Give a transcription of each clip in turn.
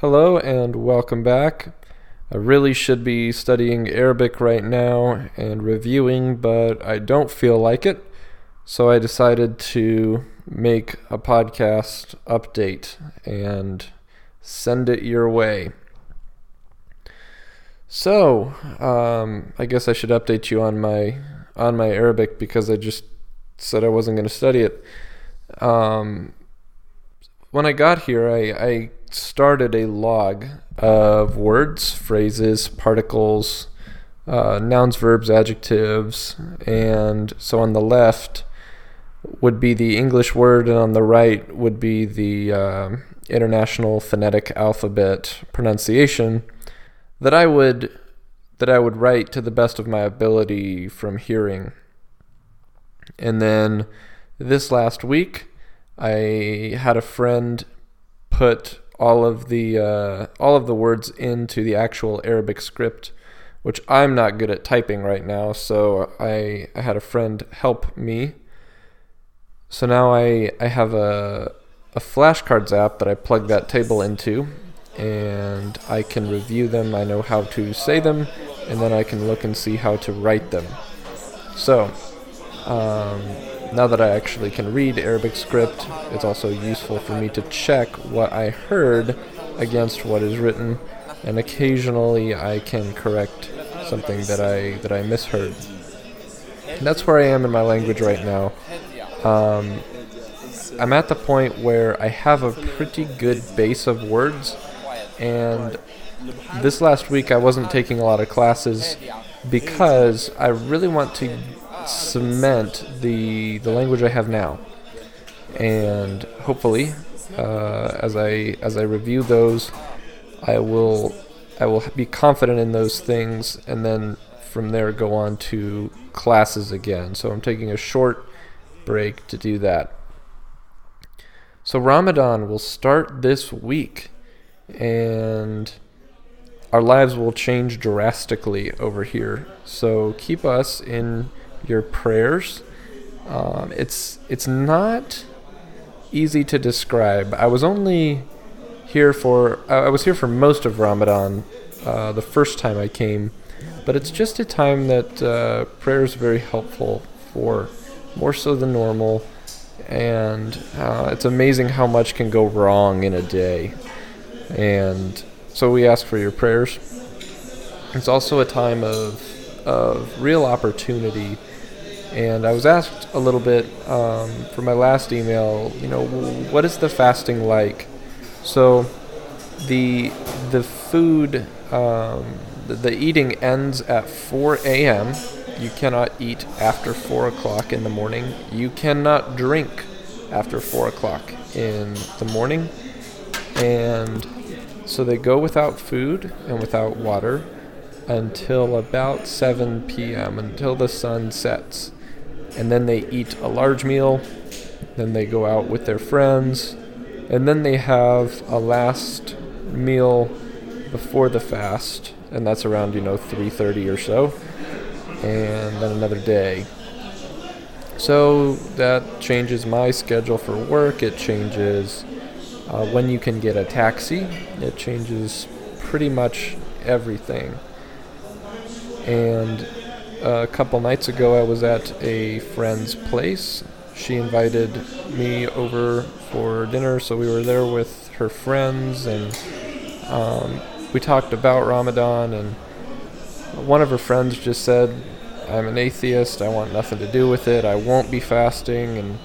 Hello and welcome back. I really should be studying Arabic right now and reviewing, but I don't feel like it. So I decided to make a podcast update and send it your way. So, um, I guess I should update you on my on my Arabic because I just said I wasn't going to study it. Um, when I got here, I, I started a log of words, phrases, particles, uh, nouns, verbs, adjectives, and so on the left would be the English word, and on the right would be the uh, International Phonetic Alphabet pronunciation that I would that I would write to the best of my ability from hearing. And then this last week, I had a friend put all of the uh, all of the words into the actual Arabic script, which I'm not good at typing right now. So I I had a friend help me. So now I I have a a flashcards app that I plug that table into, and I can review them. I know how to say them, and then I can look and see how to write them. So. Um, now that I actually can read Arabic script, it's also useful for me to check what I heard against what is written, and occasionally I can correct something that I that I misheard. And that's where I am in my language right now. Um, I'm at the point where I have a pretty good base of words, and this last week I wasn't taking a lot of classes because I really want to cement the the language I have now, and hopefully, uh, as I as I review those, I will I will be confident in those things, and then from there go on to classes again. So I'm taking a short break to do that. So Ramadan will start this week, and our lives will change drastically over here. So keep us in your prayers. Um, it's it's not easy to describe. I was only here for I was here for most of Ramadan, uh, the first time I came, but it's just a time that uh, prayer is very helpful for, more so than normal, and uh, it's amazing how much can go wrong in a day, and so we ask for your prayers. It's also a time of of real opportunity and I was asked a little bit um, for my last email, you know, what is the fasting like? So the the food, um, the, the eating ends at 4 a.m. You cannot eat after 4 o'clock in the morning. You cannot drink after 4 o'clock in the morning. And so they go without food and without water until about 7 p.m., until the sun sets and then they eat a large meal, then they go out with their friends, and then they have a last meal before the fast, and that's around you know 3:30 or so, and then another day. So that changes my schedule for work. It changes uh, when you can get a taxi. It changes pretty much everything. And a couple nights ago, I was at a friend's place. She invited me over for dinner, so we were there with her friends, and um, we talked about Ramadan. And one of her friends just said, "I'm an atheist. I want nothing to do with it. I won't be fasting." And,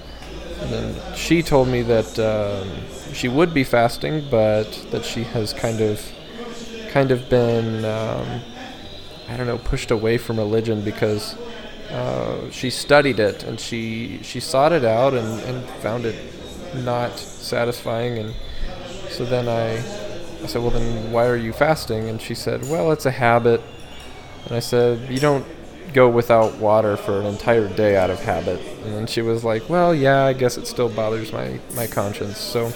and then she told me that um, she would be fasting, but that she has kind of, kind of been. Um, I don't know, pushed away from religion because uh, she studied it and she she sought it out and, and found it not satisfying. And so then I, I said, well, then why are you fasting? And she said, well, it's a habit. And I said, you don't go without water for an entire day out of habit. And then she was like, well, yeah, I guess it still bothers my, my conscience. So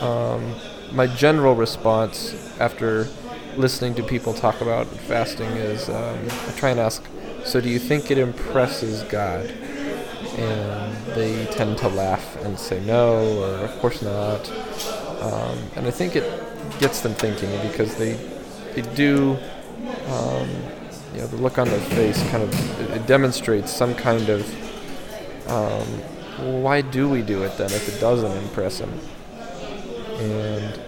um, my general response after listening to people talk about fasting is um, I try and ask, so do you think it impresses God? And they tend to laugh and say no, or of course not. um, and I think it gets them thinking because they they do. Um, you know, the look on their face kind of it, demonstrates some kind of um, why do we do it then if it doesn't impress them? And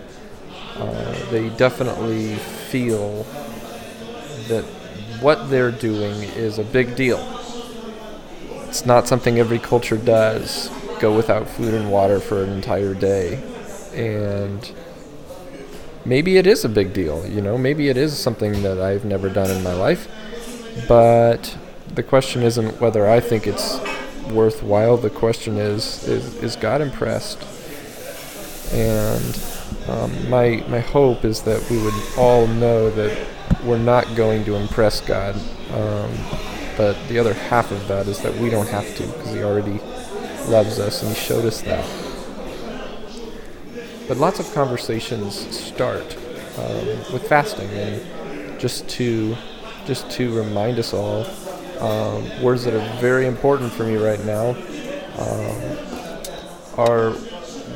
uh, they definitely feel that what they're doing is a big deal. It's not something every culture does. Go without food and water for an entire day. And maybe it is a big deal, you know, maybe it is something that I've never done in my life. But the question isn't whether I think it's worthwhile. The question is, is, is God impressed? And um, my, my hope is that we would all know that we're not going to impress God. Um, but the other half of that is that we don't have to because He already loves us and He showed us that. But lots of conversations start um, with fasting, and just to just to remind us all, um, words that are very important for me right now um, are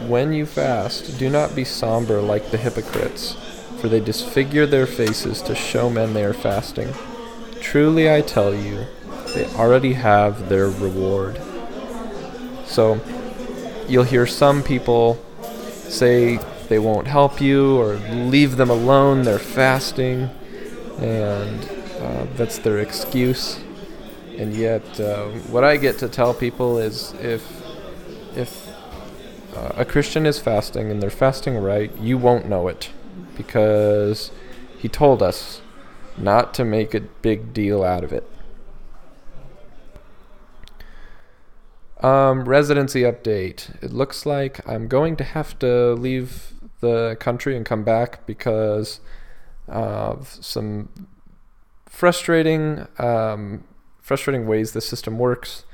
when you fast, do not be somber like the hypocrites, for they disfigure their faces to show men they are fasting. Truly I tell you, they already have their reward. So, you'll hear some people say they won't help you or leave them alone, they're fasting, and uh, that's their excuse. And yet, uh, what I get to tell people is if if uh, a Christian is fasting and they're fasting right, you won't know it because he told us not to make a big deal out of it. Um, residency update. It looks like I'm going to have to leave the country and come back because of some frustrating, um, frustrating ways the system works.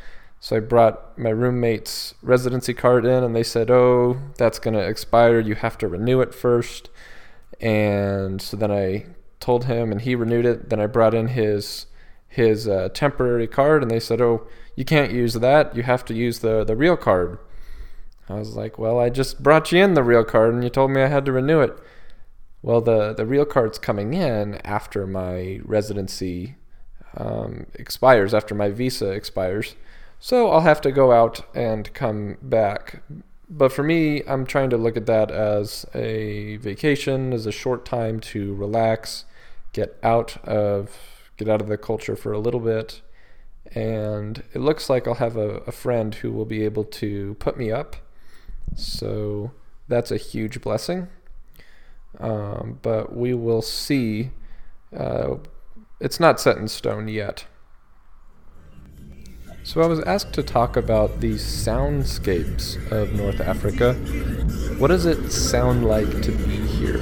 So I brought my roommate's residency card in, and they said, "Oh, that's going to expire. You have to renew it first. And so then I told him, and he renewed it. Then I brought in his his uh, temporary card, and they said, "Oh, you can't use that. You have to use the the real card." I was like, "Well, I just brought you in the real card, and you told me I had to renew it." Well, the the real card's coming in after my residency um, expires, after my visa expires, so I'll have to go out and come back. But for me, I'm trying to look at that as a vacation, as a short time to relax, get out of get out of the culture for a little bit. And it looks like I'll have a, a friend who will be able to put me up. So that's a huge blessing. Um, but we will see. Uh, it's not set in stone yet. So I was asked to talk about the soundscapes of North Africa. What does it sound like to be here?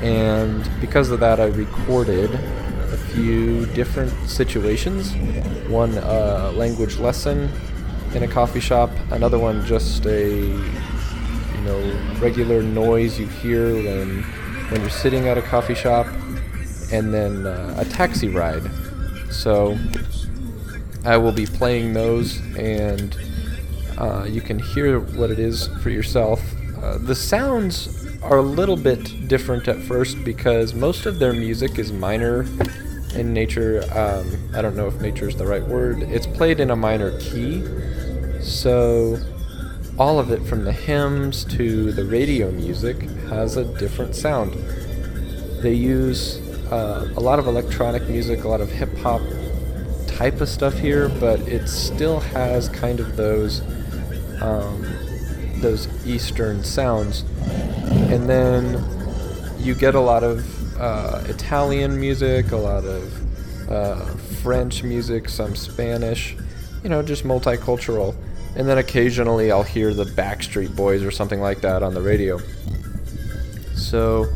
And because of that, I recorded a few different situations. One uh, language lesson in a coffee shop, another one just a you know regular noise you hear when when you're sitting at a coffee shop, and then uh, a taxi ride. So I will be playing those, and uh, you can hear what it is for yourself. Uh, the sounds are a little bit different at first because most of their music is minor in nature. Um, I don't know if nature is the right word. It's played in a minor key. So all of it from the hymns to the radio music has a different sound. They use uh, a lot of electronic music, a lot of hip hop type of stuff here, but it still has kind of those um, those Eastern sounds. And then you get a lot of uh, Italian music, a lot of uh, French music, some Spanish, you know, just multicultural. And then occasionally I'll hear the Backstreet Boys or something like that on the radio. So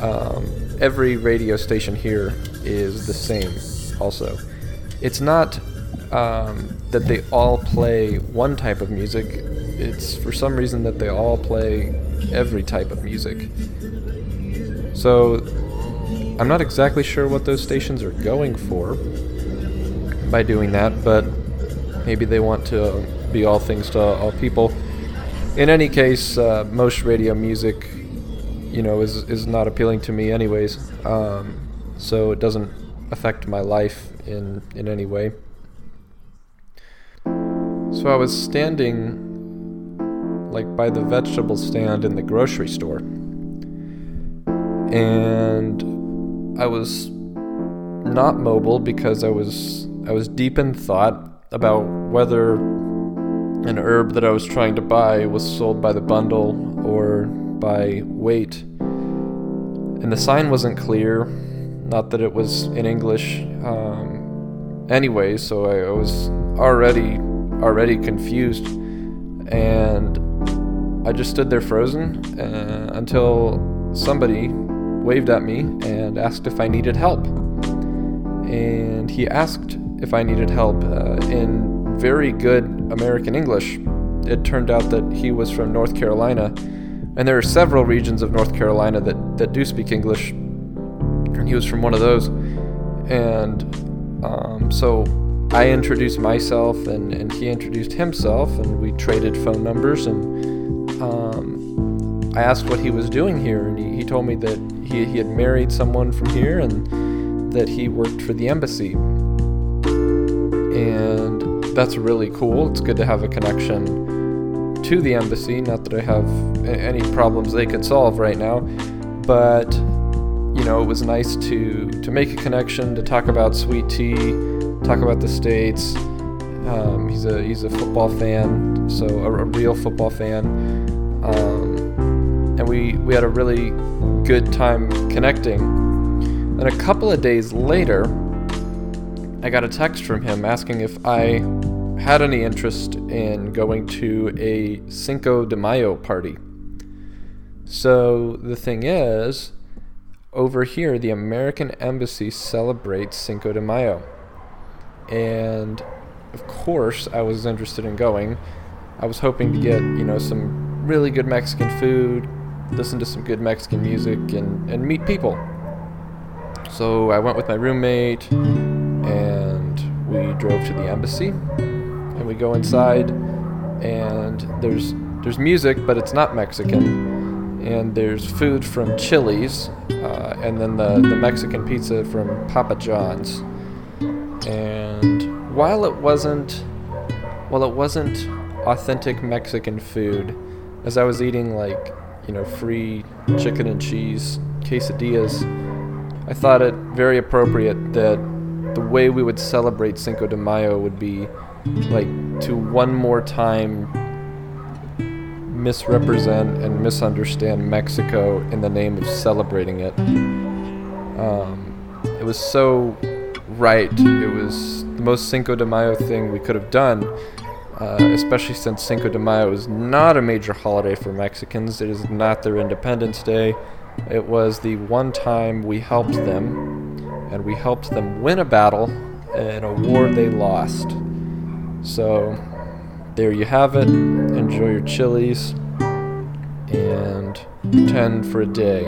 um, every radio station here is the same, also. It's not um, that they all play one type of music, it's for some reason that they all play every type of music. So I'm not exactly sure what those stations are going for by doing that, but maybe they want to be all things to all people. in any case, uh, most radio music, you know, is is not appealing to me, anyways. Um, so it doesn't affect my life in in any way. So I was standing like by the vegetable stand in the grocery store. And I was not mobile because I was I was deep in thought about whether an herb that I was trying to buy was sold by the bundle or by weight. And the sign wasn't clear, not that it was in English. Um, anyway, so I, I was already already confused, and I just stood there frozen uh, until somebody waved at me and asked if I needed help. And he asked if I needed help uh, in very good American English. It turned out that he was from North Carolina, and there are several regions of North Carolina that, that do speak English, he was from one of those. And um, so I introduced myself, and, and he introduced himself, and we traded phone numbers and um, I asked what he was doing here, and he, he told me that he, he had married someone from here and that he worked for the embassy. And that's really cool. It's good to have a connection to the embassy. Not that I have any problems they could solve right now, but you know, it was nice to to make a connection, to talk about sweet tea, talk about the states. Um, he's a he's a football fan, so a, a real football fan. Um, and we, we had a really good time connecting. And a couple of days later, I got a text from him asking if I had any interest in going to a Cinco de Mayo party. So the thing is, over here, the American Embassy celebrates Cinco de Mayo. And of course, I was interested in going. I was hoping to get, you know, some really good Mexican food, listen to some good Mexican music, and, and meet people. So I went with my roommate, and we drove to the embassy, and we go inside, and there's there's music, but it's not Mexican, and there's food from Chili's, uh, and then the the Mexican pizza from Papa John's, and while it wasn't, while it wasn't authentic Mexican food as I was eating like, you know, free chicken and cheese quesadillas, I thought it very appropriate that the way we would celebrate Cinco de Mayo would be like to one more time misrepresent and misunderstand Mexico in the name of celebrating it. Um, it was so right. It was the most Cinco de Mayo thing we could have done uh, especially since Cinco de Mayo is not a major holiday for Mexicans. It is not their Independence Day. It was the one time we helped them, and we helped them win a battle in a war they lost. So, there you have it. Enjoy your chilies, and pretend for a day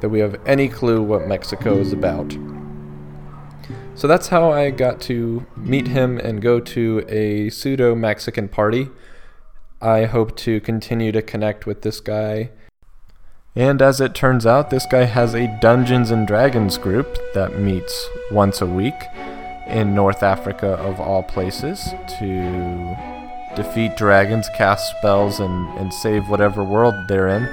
that we have any clue what Mexico is about. So that's how I got to meet him and go to a pseudo Mexican party. I hope to continue to connect with this guy. And as it turns out, this guy has a Dungeons and Dragons group that meets once a week in North Africa, of all places, to defeat dragons, cast spells, and, and save whatever world they're in.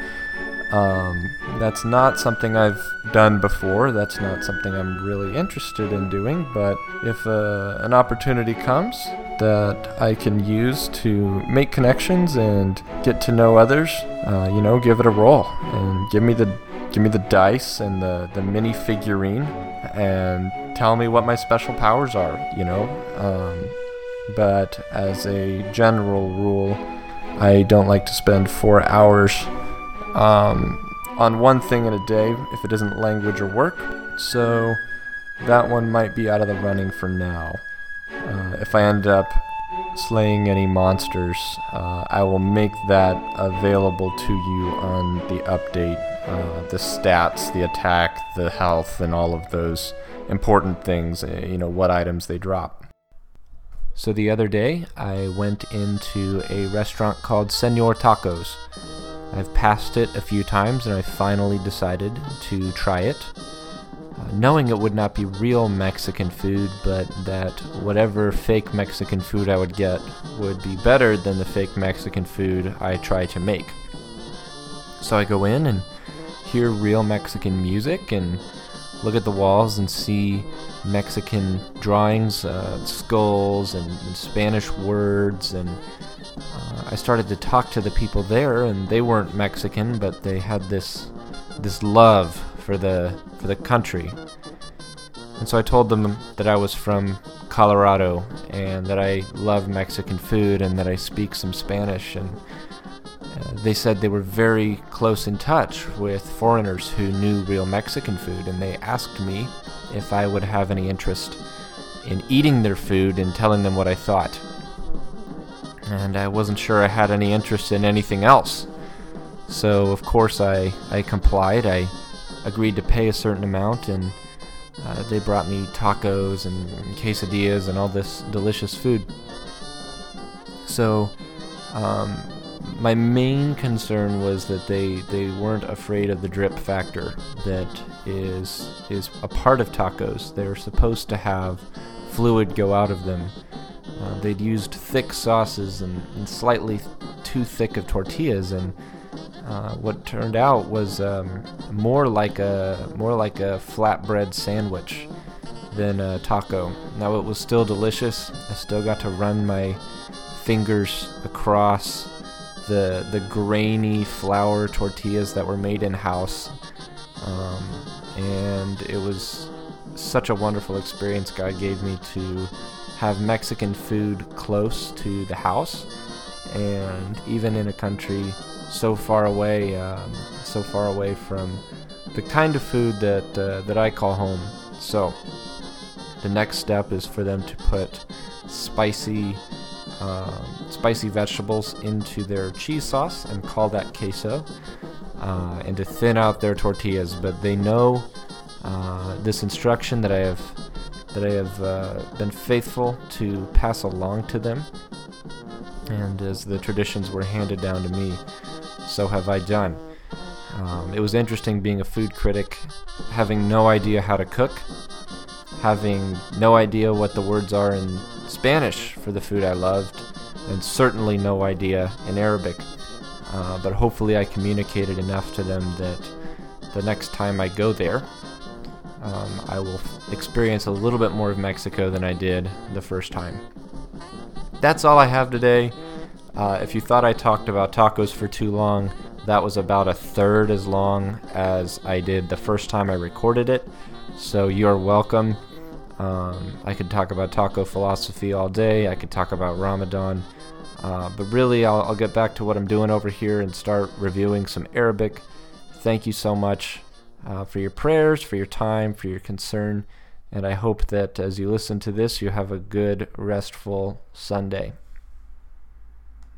Um, that's not something I've done before. That's not something I'm really interested in doing. But if uh, an opportunity comes that I can use to make connections and get to know others, uh, you know, give it a roll and give me the give me the dice and the the mini figurine and tell me what my special powers are. You know. Um, but as a general rule, I don't like to spend four hours um, on one thing in a day if it isn't language or work. So that one might be out of the running for now. Uh, if I end up slaying any monsters, uh, I will make that available to you on the update. Uh, the stats, the attack, the health, and all of those important things, uh, you know, what items they drop. So the other day, I went into a restaurant called Senor Tacos. I've passed it a few times and I finally decided to try it. Uh, knowing it would not be real Mexican food, but that whatever fake Mexican food I would get would be better than the fake Mexican food I try to make. So I go in and hear real Mexican music and look at the walls and see Mexican drawings, uh, skulls, and, and, Spanish words. And uh, I started to talk to the people there, and they weren't Mexican, but they had this this love for the for the country. And so I told them that I was from Colorado and that I love Mexican food and that I speak some Spanish and they said they were very close in touch with foreigners who knew real Mexican food, and they asked me if I would have any interest in eating their food and telling them what I thought. And I wasn't sure I had any interest in anything else. So, of course, I, I complied. I agreed to pay a certain amount, and uh, they brought me tacos and, quesadillas and all this delicious food. So, um, my main concern was that they they weren't afraid of the drip factor that is is a part of tacos. They're supposed to have fluid go out of them. Uh, they'd used thick sauces and, and, slightly too thick of tortillas, and uh, what turned out was um, more like a more like a flatbread sandwich than a taco. Now it was still delicious. I still got to run my fingers across the the grainy flour tortillas that were made in house, um, and it was such a wonderful experience God gave me to have Mexican food close to the house, and even in a country so far away, um, so far away from the kind of food that uh, that I call home. So the next step is for them to put spicy um, spicy vegetables into their cheese sauce and call that queso, uh, and to thin out their tortillas. But they know uh, this instruction that I have that I have uh, been faithful to pass along to them, and as the traditions were handed down to me, so have I done. Um, it was interesting being a food critic, having no idea how to cook, having no idea what the words are in Spanish for the food I loved, and certainly no idea in Arabic. Uh, but hopefully, I communicated enough to them that the next time I go there, um, I will f- experience a little bit more of Mexico than I did the first time. That's all I have today. Uh, if you thought I talked about tacos for too long, that was about a third as long as I did the first time I recorded it. So you're welcome. Um, I could talk about taco philosophy all day. I could talk about Ramadan. Uh, but really, I'll, I'll, get back to what I'm doing over here and start reviewing some Arabic. Thank you so much uh, for your prayers, for your time, for your concern. And I hope that as you listen to this, you have a good, restful Sunday.